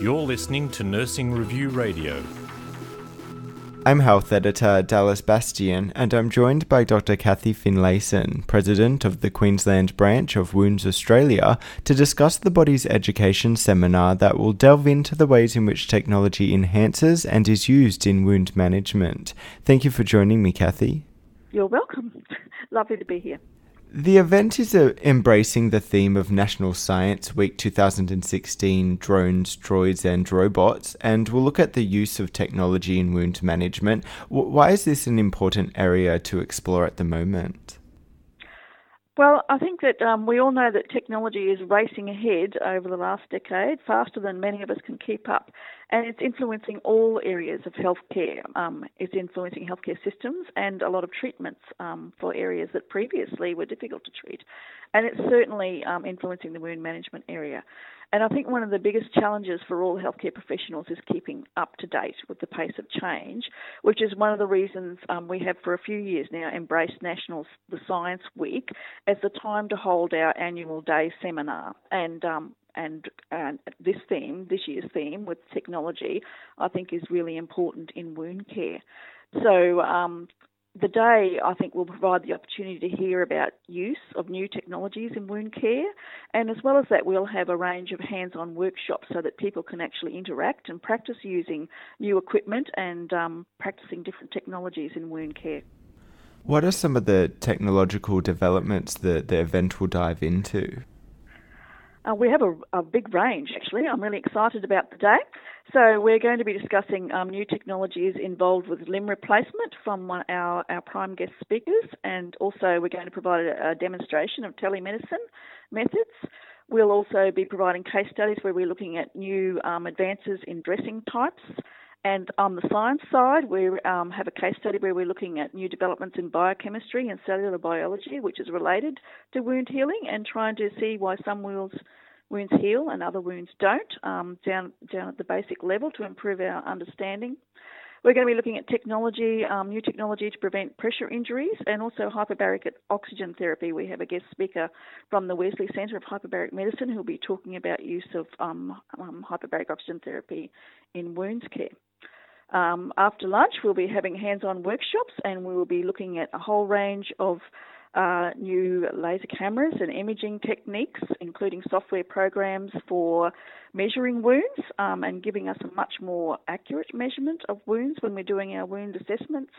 You're listening to Nursing Review Radio. I'm health editor Dallas Bastian, and I'm joined by Dr. Kathy Finlayson, president of the Queensland branch of Wounds Australia, to discuss the body's education seminar that will delve into the ways in which technology enhances and is used in wound management. Thank you for joining me, Kathy. You're welcome. Lovely to be here. The event is uh, embracing the theme of National Science Week 2016 drones, droids, and robots, and we'll look at the use of technology in wound management. W- why is this an important area to explore at the moment? Well, I think that um, we all know that technology is racing ahead over the last decade, faster than many of us can keep up, and it's influencing all areas of healthcare. Um, it's influencing healthcare systems and a lot of treatments um, for areas that previously were difficult to treat, and it's certainly um, influencing the wound management area. And I think one of the biggest challenges for all healthcare professionals is keeping up to date with the pace of change, which is one of the reasons um, we have for a few years now embraced National the Science Week as the time to hold our annual day seminar. And um, and, and this theme, this year's theme with technology, I think is really important in wound care. So um, the day, I think, will provide the opportunity to hear about use of new technologies in wound care, and as well as that, we'll have a range of hands on workshops so that people can actually interact and practice using new equipment and um, practicing different technologies in wound care. What are some of the technological developments that the event will dive into? Uh, we have a, a, big range, actually. I'm really excited about the day. So, we're going to be discussing um, new technologies involved with limb replacement from one, our, our prime guest speakers, and also we're going to provide a, a demonstration of telemedicine methods. We'll also be providing case studies where we're looking at new um, advances in dressing types and on the science side, we um, have a case study where we're looking at new developments in biochemistry and cellular biology, which is related to wound healing, and trying to see why some wounds wounds heal and other wounds don't, um, down down at the basic level to improve our understanding. We're going to be looking at technology, um, new technology to prevent pressure injuries, and also hyperbaric oxygen therapy. We have a guest speaker from the Wesley Centre of Hyperbaric Medicine who will be talking about use of um, um, hyperbaric oxygen therapy in wounds care. Um, after lunch, we'll be having hands on workshops and we will be looking at a whole range of uh, new laser cameras and imaging techniques, including software programs for measuring wounds um, and giving us a much more accurate measurement of wounds when we're doing our wound assessments.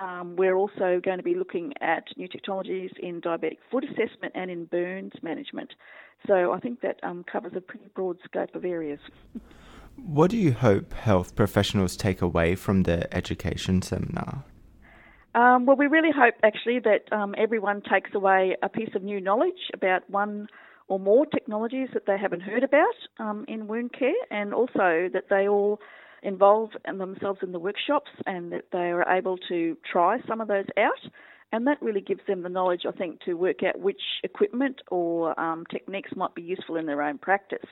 Um, we're also going to be looking at new technologies in diabetic foot assessment and in burns management. So I think that um, covers a pretty broad scope of areas. What do you hope health professionals take away from the education seminar? Um, well, we really hope actually that um, everyone takes away a piece of new knowledge about one or more technologies that they haven't heard about um, in wound care, and also that they all involve themselves in the workshops and that they are able to try some of those out. And that really gives them the knowledge, I think, to work out which equipment or um, techniques might be useful in their own practice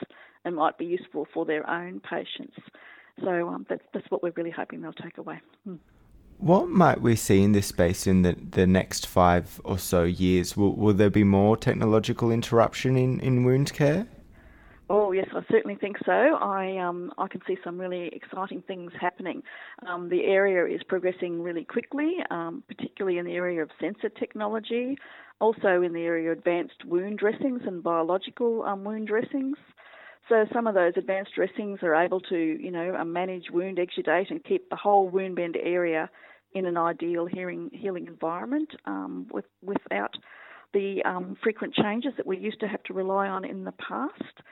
and might be useful for their own patients. So um, that's, that's what we're really hoping they'll take away. Hmm. What might we see in this space in the, the next five or so years? Will, will there be more technological interruption in, in wound care? Oh yes, I certainly think so. I um, I can see some really exciting things happening. Um, the area is progressing really quickly, um, particularly in the area of sensor technology, also in the area of advanced wound dressings and biological um, wound dressings. So some of those advanced dressings are able to, you know, uh, manage wound exudate and keep the whole wound bed area in an ideal healing, healing environment um, with, without the um, frequent changes that we used to have to rely on in the past.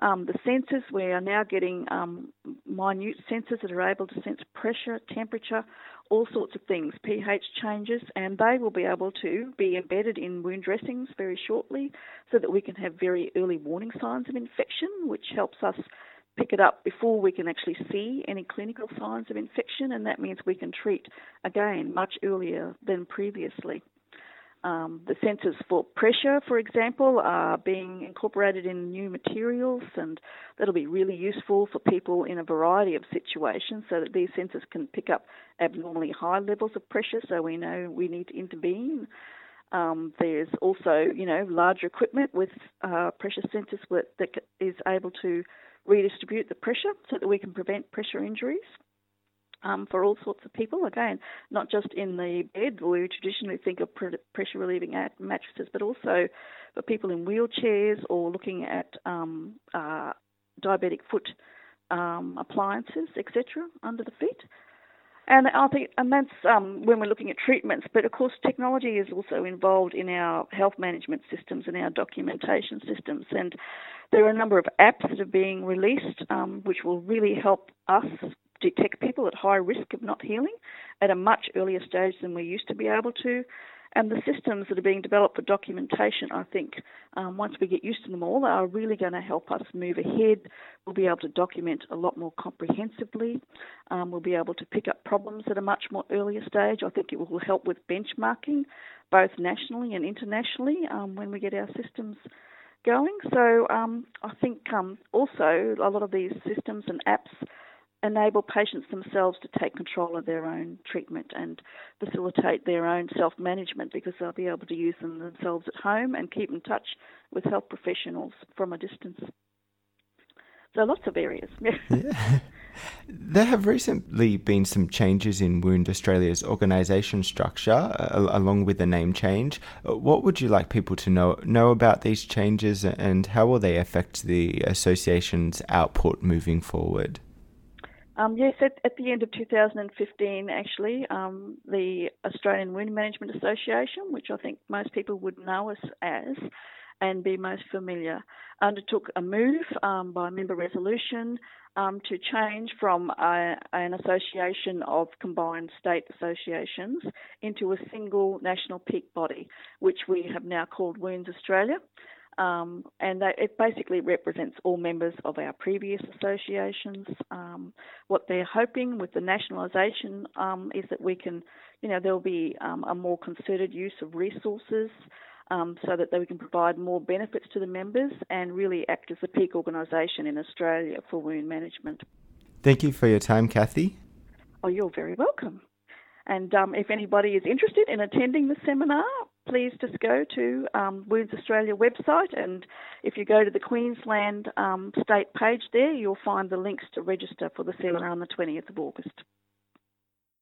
Um, the sensors, we are now getting um, minute sensors that are able to sense pressure, temperature, all sorts of things, pH changes, and they will be able to be embedded in wound dressings very shortly so that we can have very early warning signs of infection, which helps us pick it up before we can actually see any clinical signs of infection, and that means we can treat again much earlier than previously. Um, the sensors for pressure, for example, are being incorporated in new materials, and that'll be really useful for people in a variety of situations so that these sensors can pick up abnormally high levels of pressure so we know we need to intervene. Um, there's also, you know, larger equipment with uh, pressure sensors that is able to redistribute the pressure so that we can prevent pressure injuries. Um, for all sorts of people. Again, not just in the bed we traditionally think of pressure relieving mattresses, but also for people in wheelchairs or looking at um, uh, diabetic foot um, appliances, etc., under the feet. And I think, and that's um, when we're looking at treatments. But of course, technology is also involved in our health management systems and our documentation systems. And there are a number of apps that are being released, um, which will really help us detect people at high risk of not healing at a much earlier stage than we used to be able to. And the systems that are being developed for documentation, I think, um, once we get used to them all, are really going to help us move ahead. We'll be able to document a lot more comprehensively. Um, we'll be able to pick up problems at a much more earlier stage. I think it will help with benchmarking, both nationally and internationally, um, when we get our systems going. So um, I think um, also a lot of these systems and apps enable patients themselves to take control of their own treatment and facilitate their own self management because they'll be able to use them themselves at home and keep in touch with health professionals from a distance. So lots of areas. yeah. There have recently been some changes in Wound Australia's organisation structure, uh, along with the name change. Uh, what would you like people to know know about these changes, and how will they affect the association's output moving forward? Um, yes, at, at, the end of 2015, actually, um, the Australian Wound Management Association, which I think most people would know us as and be most familiar, undertook a move um, by member resolution um, to change from a, an association of combined state associations into a single national peak body, which we have now called Wounds Australia. Um, and that, it basically represents all members of our previous associations. Um, what they're hoping with the nationalisation um, is that we can, you know, there'll be um, a more concerted use of resources um, so that we can provide more benefits to the members and really act as a peak organisation in Australia for wound management. Thank you for your time, Kathy. Oh, you're very welcome. And um, if anybody is interested in attending the seminar, please just go to um, Wounds Australia website, and if you go to the Queensland um, state page there, you'll find the links to register for the seminar on the 20th of August.